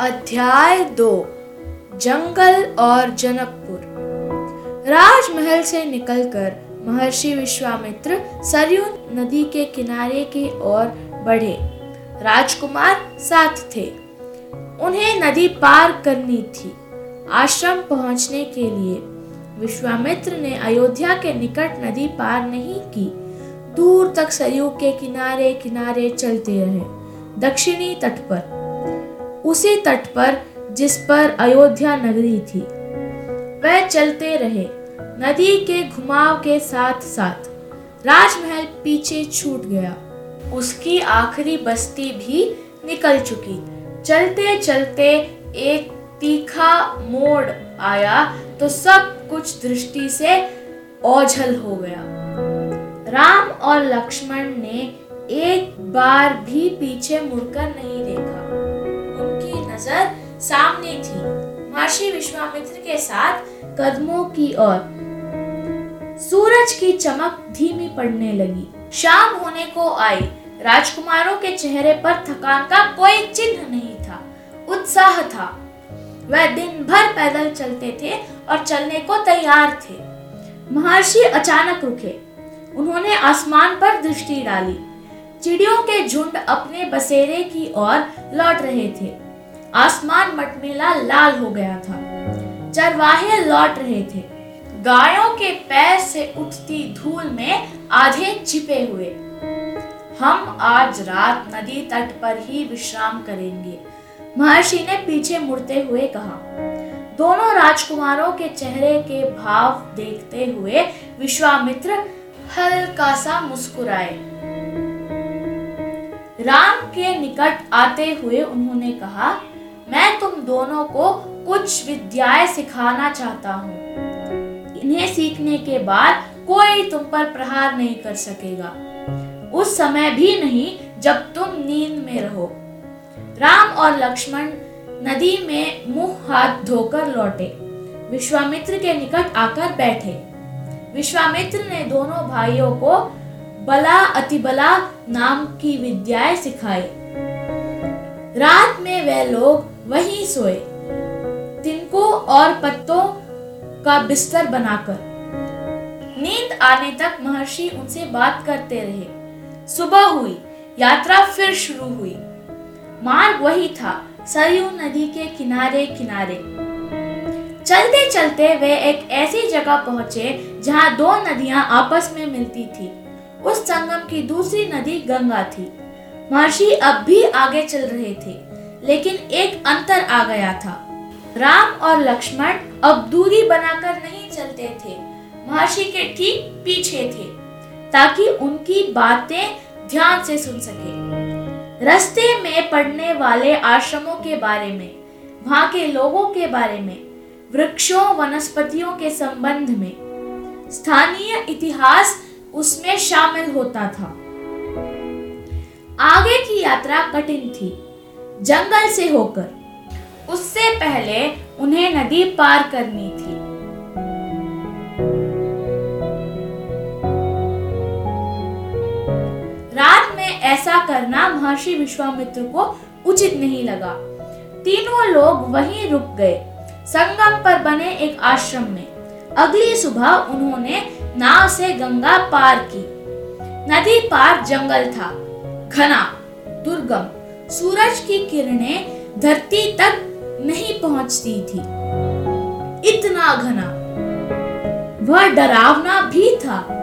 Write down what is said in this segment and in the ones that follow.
अध्याय दो, जंगल और जनकपुर। राजमहल से निकलकर महर्षि विश्वामित्र सरयू नदी के किनारे की ओर बढ़े। राजकुमार साथ थे। उन्हें नदी पार करनी थी। आश्रम पहुँचने के लिए विश्वामित्र ने अयोध्या के निकट नदी पार नहीं की। दूर तक सरयू के किनारे किनारे चलते रहे, दक्षिणी तट पर। उसी तट पर जिस पर अयोध्या नगरी थी, वह चलते रहे नदी के घुमाव के साथ साथ। राजमहल पीछे छूट गया। उसकी आखिरी बस्ती भी निकल चुकी। चलते चलते एक तीखा मोड़ आया तो सब कुछ दृष्टि से ओझल हो गया। राम और लक्ष्मण ने एक बार भी पीछे मुड़कर नहीं देखा। नज़र सामने थी। महर्षि विश्वामित्र के साथ कदमों की ओर सूरज की चमक धीमी पड़ने लगी। शाम होने को आई। राजकुमारों के चेहरे पर थकान का कोई चिन्ह नहीं था। उत्साह था। वह दिन भर पैदल चलते थे और चलने को तैयार थे। महर्षि अचानक रुके। उन्होंने आसमान पर दृष्टि डाली। चिड़ियों के झुंड अपने बसेरे की ओर लौट रहे थे। आसमान मटमेला लाल हो गया था। चरवाहे लौट रहे थे। गायों के पैर से उठती धूल में आधे छिपे हुए। हम आज रात नदी तट पर ही विश्राम करेंगे, महर्षि ने पीछे मुड़ते हुए कहा। दोनों राजकुमारों के चेहरे के भाव देखते हुए विश्वामित्र हल्का सा मुस्कुराए। राम के निकट आते हुए उन्होंने कहा मैं तुम दोनों को कुछ विद्याएँ सिखाना चाहता हूँ। इन्हें सीखने के बाद कोई तुम पर प्रहार नहीं कर सकेगा। उस समय भी नहीं, जब तुम नींद में रहो। राम और लक्ष्मण नदी में मुँह हाथ धोकर लौटे। विश्वामित्र के निकट आकर बैठे। विश्वामित्र ने दोनों भाइयों को बला अतिबला नाम की विद्याएँ सिखाई। रात में वे लोग वहीं सोए। तिनको और पत्तों का बिस्तर बनाकर। नींद आने तक महर्षि उनसे बात करते रहे। सुबह हुई, यात्रा फिर शुरू हुई। मार्ग वही था, सरयू नदी के किनारे किनारे चलते चलते वे एक ऐसी जगह पहुँचे, जहाँ दो नदियाँ आपस में मिलती थी। उस संगम की दूसरी नदी गंगा थी। महर्षि अब भी आगे चल रहे थे। लेकिन एक अंतर आ गया था। राम और लक्ष्मण अब दूरी बनाकर नहीं चलते थे। महर्षि के ठीक पीछे थे, ताकि उनकी बातें ध्यान से सुन सके। रास्ते में पड़ने वाले आश्रमों के बारे में, वहाँ के लोगों के बारे में, वृक्षों, वनस्पतियों के संबंध में, स्थानीय इतिहास उसमें शामिल होता था। आगे की यात्रा कठिन थी। जंगल से होकर। उससे पहले उन्हें नदी पार करनी थी। रात में ऐसा करना महर्षि विश्वामित्र को उचित नहीं लगा। तीनों लोग वहीं रुक गए। संगम पर बने एक आश्रम में। अगली सुबह उन्होंने नाव से गंगा पार की। नदी पार जंगल था। घना, दुर्गम। सूरज की किरणें धरती तक नहीं पहुँचती थी। इतना घना। वह डरावना भी था।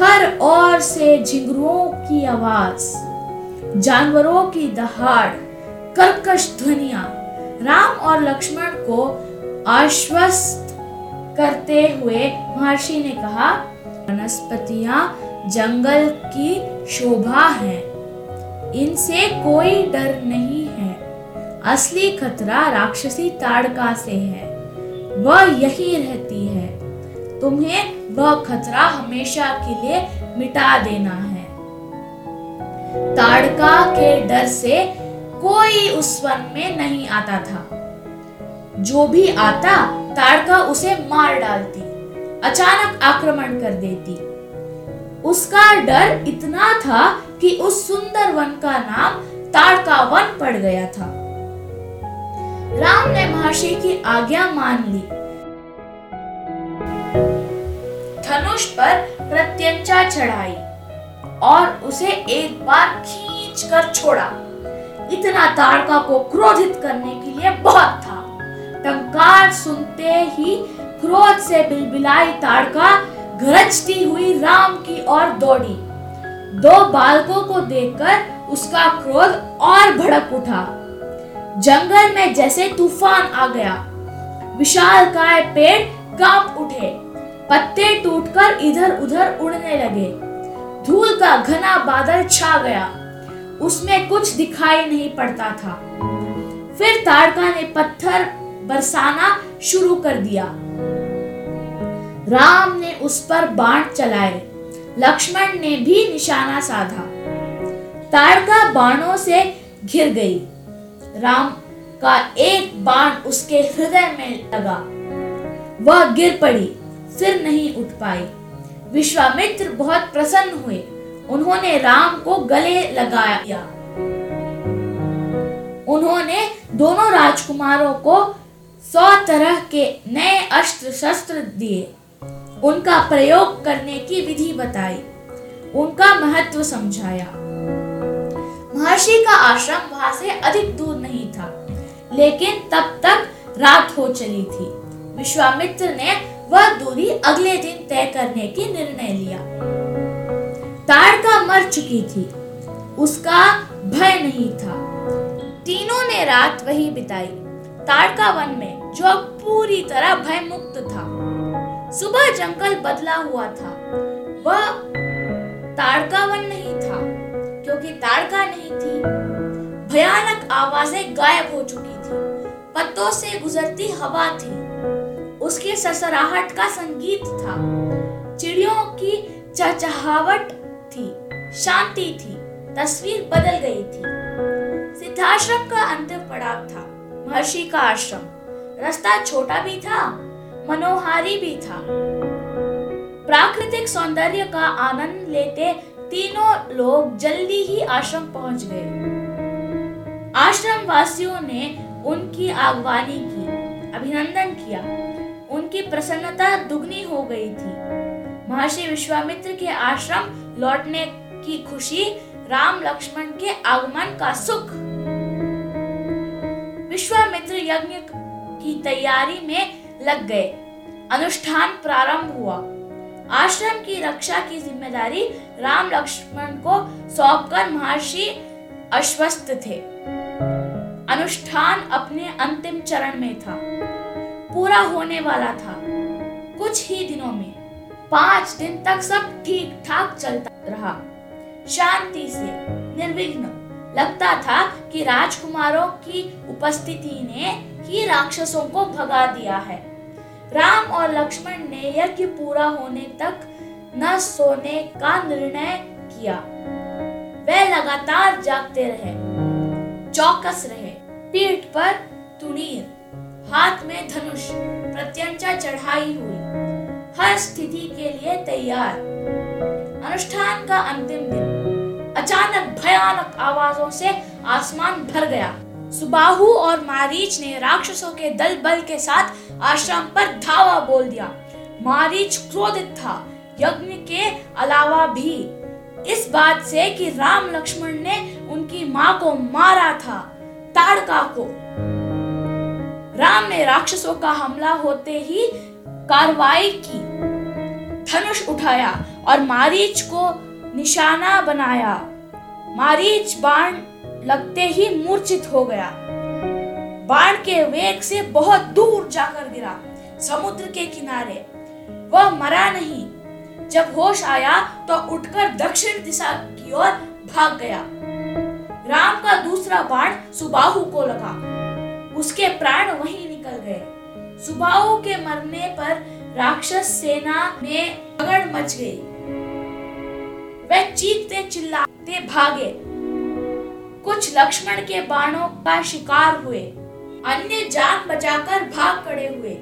हर ओर से झिंगुरों की आवाज़, जानवरों की दहाड़, कर्कश ध्वनिया, राम और लक्ष्मण को आश्वस्त करते हुए महर्षि ने कहा, वनस्पतियाँ जंगल की शोभा है। इनसे कोई डर नहीं है। असली खतरा राक्षसी ताड़का से है। वह यही रहती है। तुम्हें वह खतरा हमेशा के लिए मिटा देना है। ताड़का के डर से कोई उस वन में नहीं आता था। जो भी आता, ताड़का उसे मार डालती, अचानक आक्रमण कर देती। उसका डर इतना था कि उस सुंदर वन का नाम ताड़का वन पड़ गया था। राम ने महर्षि की आज्ञा मान ली। धनुष पर प्रत्यंचा चढ़ाई और उसे एक बार खींच कर छोड़ा। इतना ताड़का को क्रोधित करने के लिए बहुत था। टंकार सुनते ही क्रोध से बिलबिलाई ताड़का, गरजती हुई राम की ओर दौड़ी। दो बालकों को देखकर उसका क्रोध और भड़क उठा। जंगल में जैसे तूफ़ान आ गया। विशाल काय पेड़ काँप उठे। पत्ते टूटकर इधर उधर उड़ने लगे। धूल का घना बादल छा गया। उसमें कुछ दिखाई नहीं पड़ता था। फिर तारका ने पत्थर बरसाना शुरू कर दिया। राम ने उस पर बाण चलाए। लक्ष्मण ने भी निशाना साधा। ताड़का बाणों से घिर गई। राम का एक बाण उसके हृदय में लगा। वह गिर पड़ी फिर नहीं उठ पाई। विश्वामित्र बहुत प्रसन्न हुए। उन्होंने राम को गले लगाया। उन्होंने दोनों राजकुमारों को सौ तरह के नए अस्त्र शस्त्र दिए। उनका प्रयोग करने की विधि बताई। उनका महत्व समझाया। महर्षि का आश्रम वहाँ से अधिक दूर नहीं था, लेकिन तब तक रात हो चली थी। विश्वामित्र ने वह दूरी अगले दिन तय करने की निर्णय लिया। ताड़का मर चुकी थी। उसका भय नहीं था। तीनों ने रात वही बिताई। ताड़का वन में जो पूरी तरह भयमुक्त था। सुबह जंगल बदला हुआ था। वह ताड़का वन नहीं था, क्योंकि ताड़का नहीं थी। भयानक आवाज़ें गायब हो चुकी थी। पत्तों से गुजरती हवा थी। उसके ससराहट का संगीत था। चिड़ियों की चहचहावट थी, शांति थी, तस्वीर बदल गई थी। सिद्धाश्रम का अंतिम पड़ाव था, महर्षि का आश्रम। रास्ता छोटा भी था मनोहारी भी था। प्राकृतिक सौंदर्य का आनंद लेते तीनों लोग जल्दी ही आश्रम पहुँच गए। आश्रम वासियों ने उनकी आगवानी की, अभिनंदन किया। उनकी प्रसन्नता दुगनी हो गई थी। महर्षि विश्वामित्र के आश्रम लौटने की खुशी, राम लक्ष्मण के आगमन का सुख। विश्वामित्र यज्ञ की तैयारी में लग गए। अनुष्ठान प्रारंभ हुआ। आश्रम की रक्षा की ज़िम्मेदारी राम लक्ष्मण को सौंपकर महर्षि अश्वस्त थे। अनुष्ठान अपने अंतिम चरण में था। पूरा होने वाला था। कुछ ही दिनों में, पाँच दिन तक सब ठीक ठाक चलता रहा। शांति से, निर्विघ्न, लगता था कि राजकुमारों की उपस्थिति ने ही राक्षसों को भगा दिया है। राम और लक्ष्मण ने यज्ञ पूरा होने तक न सोने का निर्णय किया। वे लगातार जागते रहे, चौकस रहे, पीठ पर तुणीर, हाथ में धनुष, प्रत्यंचा चढ़ाई हुई, हर स्थिति के लिए तैयार। अनुष्ठान का अंतिम दिन, अचानक भयानक आवाजों से आसमान भर गया। सुबाहु और मारीच ने राक्षसों के दल बल के साथ आश्रम पर धावा बोल दिया। मारीच क्रोधित था, यज्ञ के अलावा भी। इस बात से कि राम लक्ष्मण ने उनकी माँ को मारा था, ताड़का को। राम ने राक्षसों का हमला होते ही कार्रवाई की। धनुष उठाया और मारीच को निशाना बनाया। मारीच बाण लगते ही मूर्छित हो गया। बाण के वेग से बहुत दूर जाकर गिरा, समुद्र के किनारे। वह मरा नहीं। जब होश आया तो उठकर दक्षिण दिशा की ओर भाग गया। राम का दूसरा बाण सुबाहु को लगा। उसके प्राण वहीं निकल गए। सुबाहु के मरने पर राक्षस सेना में पगड़ मच गई। वे चीखते चिल्लाते भागे। कुछ लक्ष्मण के बाणों का शिकार हुए। अन्य जान बचाकर भाग खड़े हुए।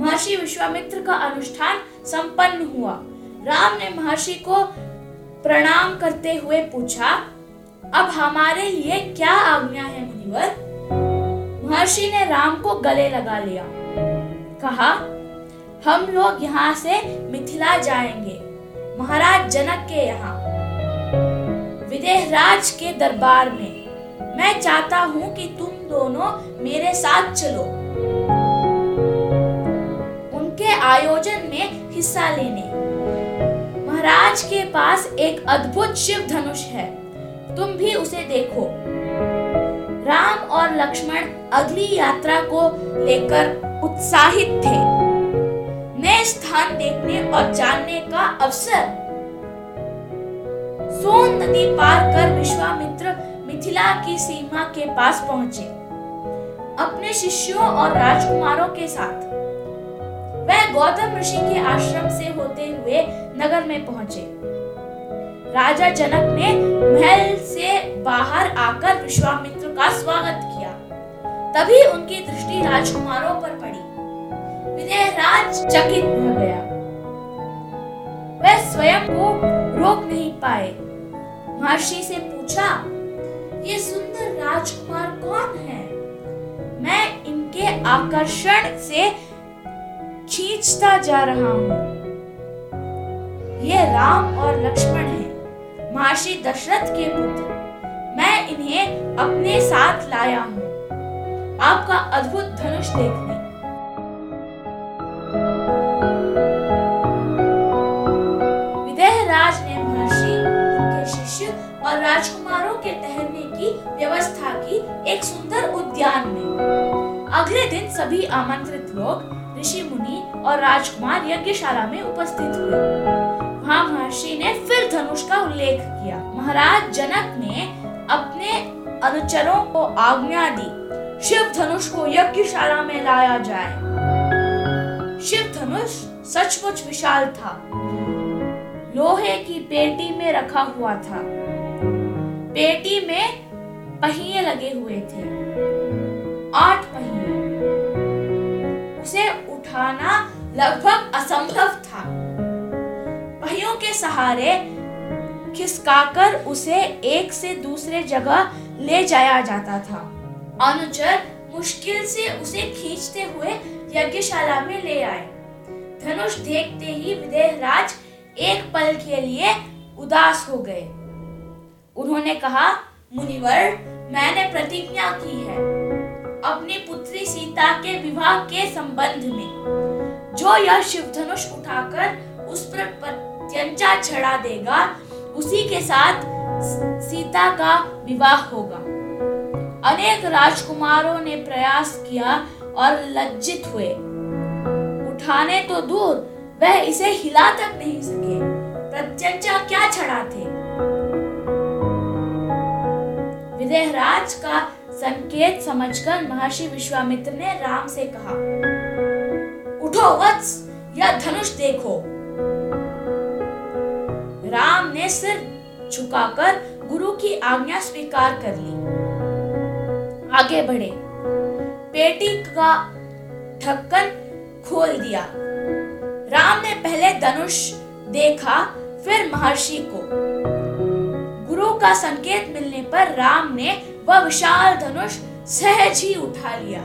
महर्षि विश्वामित्र का अनुष्ठान संपन्न हुआ। राम ने महर्षि को प्रणाम करते हुए पूछा, अब हमारे लिए क्या आज्ञा है, मुनिवर? महर्षि ने राम को गले लगा लिया। कहा, हम लोग यहाँ से मिथिला जाएँगे। महाराज जनक के यहाँ। विदेह राज के दरबार में। मैं चाहता हूँ कि तुम दोनों मेरे साथ चलो। उनके आयोजन में हिस्सा लेने। महाराज के पास एक अद्भुत शिव धनुष है। तुम भी उसे देखो। राम और लक्ष्मण अगली यात्रा को लेकर उत्साहित थे। नए स्थान देखने और जानने का अवसर। सोन नदी पार कर विश्वामित्र मिथिला की सीमा के पास पहुँचे। अपने शिष्यों और राजकुमारों के साथ। वह गौतम ऋषि के आश्रम से होते हुए नगर में पहुँचे। राजा जनक ने महल से बाहर आकर विश्वामित्र का स्वागत किया। तभी उनकी दृष्टि राजकुमारों पर पड़ी। राज चकित हो गया। वह स्वयं को रोक नहीं पाए। महर्षि से पूछा ये सुंदर राजकुमार कौन है? मैं इनके आकर्षण से खींचता जा रहा हूँ। ये राम और लक्ष्मण हैं, महर्षि दशरथ के पुत्र। मैं इन्हें अपने साथ लाया हूँ। आपका अद्भुत धनुष देखने। राज ने महर्षि, उनके शिष्य और राजकुमारों के की व्यवस्था की एक सुंदर उद्यान में। अगले दिन सभी आमंत्रित लोग, ऋषि मुनि और राजकुमार यज्ञशाला में उपस्थित हुए। वहाँ महर्षि ने फिर धनुष का उल्लेख किया। महाराज जनक ने अपने अनुचरों को आज्ञा दी, शिव धनुष को यज्ञशाला में लाया जाए। शिव धनुष सचमुच विशाल था। लोहे की पेटी में रखा हुआ था। पेटी में पहिए लगे हुए थे। आठ पहिए। उसे उठाना लगभग असंभव था। पहियों के सहारे खिसकाकर उसे एक से दूसरे जगह ले जाया जाता था। अनुचर मुश्किल से उसे खींचते हुए यज्ञशाला में ले आए। धनुष देखते ही विदेह राज एक पल के लिए उदास हो गए। उन्होंने कहा मुनिवर, मैंने प्रतिज्ञा की है अपनी पुत्री सीता के विवाह के संबंध में। जो यह शिव धनुष उठाकर उस पर प्रत्यंचा चढ़ा देगा, उसी के साथ सीता का विवाह होगा। अनेक राजकुमारों ने प्रयास किया और लज्जित हुए। उठाने तो दूर, वह इसे हिला तक नहीं सके। प्रत्यंचा क्या चढ़ा विदेहराज का संकेत समझकर महर्षि विश्वामित्र ने राम से कहा, उठो वत्स, यह धनुष देखो। राम ने सिर झुकाकर गुरु की आज्ञा स्वीकार कर ली। आगे बढ़े। पेटी का ढक्कन खोल दिया। राम ने पहले धनुष देखा, फिर महर्षि को। का संकेत मिलने पर राम ने वह विशाल धनुष सहज ही उठा लिया।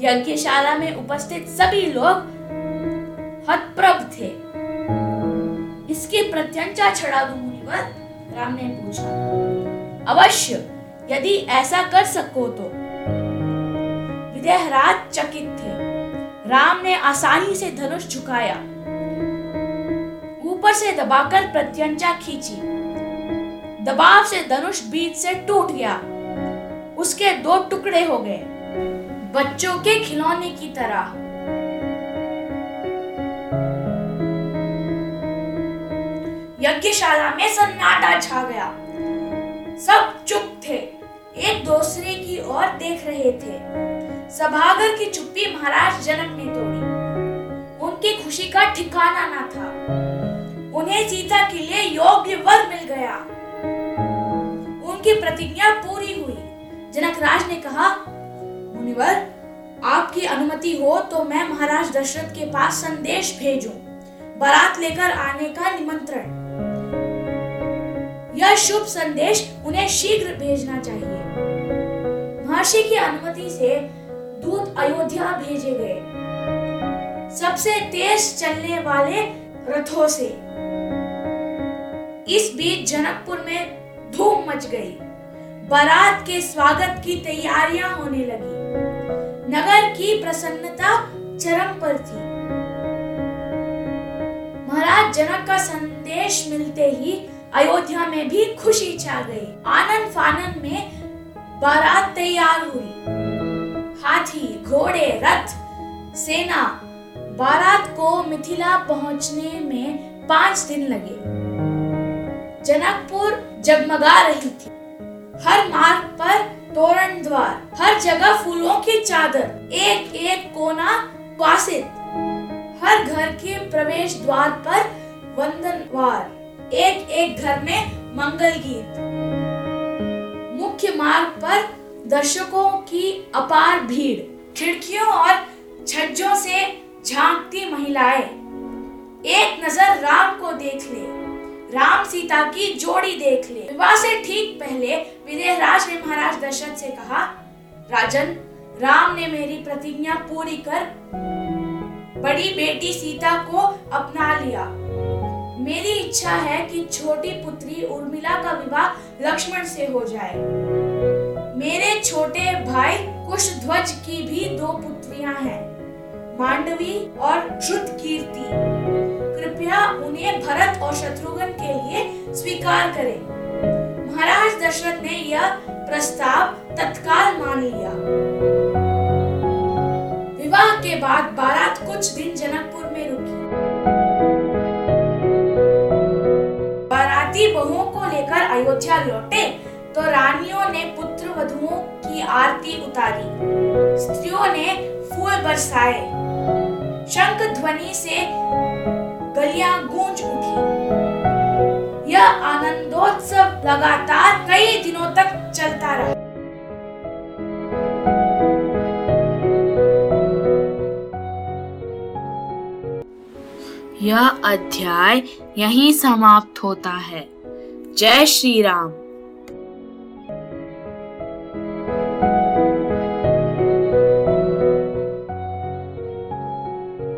यज्ञशाला में उपस्थित सभी लोग हतप्रभ थे। इसकी प्रत्यंचा छड़ा मुनिवर, राम ने पूछा, अवश्य, यदि ऐसा कर सको तो? विदेहराज चकित थे। राम ने आसानी से धनुष झुकाया। ऊपर से दबाकर प्रत्यंचा खींची। दबाव से धनुष बीच से टूट गया। उसके दो टुकड़े हो गए, बच्चों के खिलौने की तरह। यज्ञशाला में सन्नाटा छा गया। सब चुप थे, एक दूसरे की ओर देख रहे थे। सभागर की चुप्पी महाराज जनक ने तोड़ी। उनकी खुशी का ठिकाना ना था। उन्हें सीता के लिए योग्य वर मिल गया। उनकी प्रतिज्ञा पूरी हुई। जनक राज ने कहा, मुनिवर, आपकी अनुमति हो तो मैं महाराज दशरथ के पास संदेश भेजूं, बारात लेकर आने का निमंत्रण। यह शुभ संदेश उन्हें शीघ्र भेजना चाहिए। महर्षि की अनुमति से दूत अयोध्या भेजे गए। सबसे तेज चलने वाले रथों से। इस बीच जनकपुर में धूम मच गई। बारात के स्वागत की तैयारियाँ होने लगी। नगर की प्रसन्नता चरम पर थी। महाराज, जनक का संदेश मिलते ही अयोध्या में भी खुशी छा गई। आनंद फानन में बारात तैयार हुई। हाथी, घोड़े, रथ, सेना, बारात को मिथिला पहुँचने में पाँच दिन लगे। जनकपुर जगमगा रही थी। हर मार्ग पर तोरण द्वार, हर जगह फूलों की चादर एक एक कोना कासित हर घर के प्रवेश द्वार पर वंदनवार एक एक घर में मंगल गीत। मुख्य मार्ग पर दर्शकों की अपार भीड़, खिड़कियों और छज्जों से झांकती महिलाएँ। एक नज़र राम को देख ले राम सीता की जोड़ी देख ले। विवाह से ठीक पहले विदेहराज ने महाराज दशरथ से कहा, राजन, राम ने मेरी प्रतिज्ञा पूरी कर बड़ी बेटी सीता को अपना लिया। मेरी इच्छा है कि छोटी पुत्री उर्मिला का विवाह लक्ष्मण से हो जाए। मेरे छोटे भाई कुश ध्वज की भी दो पुत्रियाँ हैं, मांडवी और श्रुत कीर्ति कृपया उन्हें भरत और शत्रुघ्न के लिए स्वीकार करें। महाराज दशरथ ने यह प्रस्ताव तत्काल मान लिया। विवाह के बाद बारात कुछ दिन जनकपुर में रुकी। बाराती बहुओं को लेकर अयोध्या लौटे तो रानियों ने पुत्र वधुओं की आरती उतारी। स्त्रियों ने फूल बरसाए। शंख ध्वनि से गलियाँ गूंज उठी। यह आनंदोत्सव लगातार कई दिनों तक चलता रहा। यह अध्याय यहीं समाप्त होता है। जय श्री राम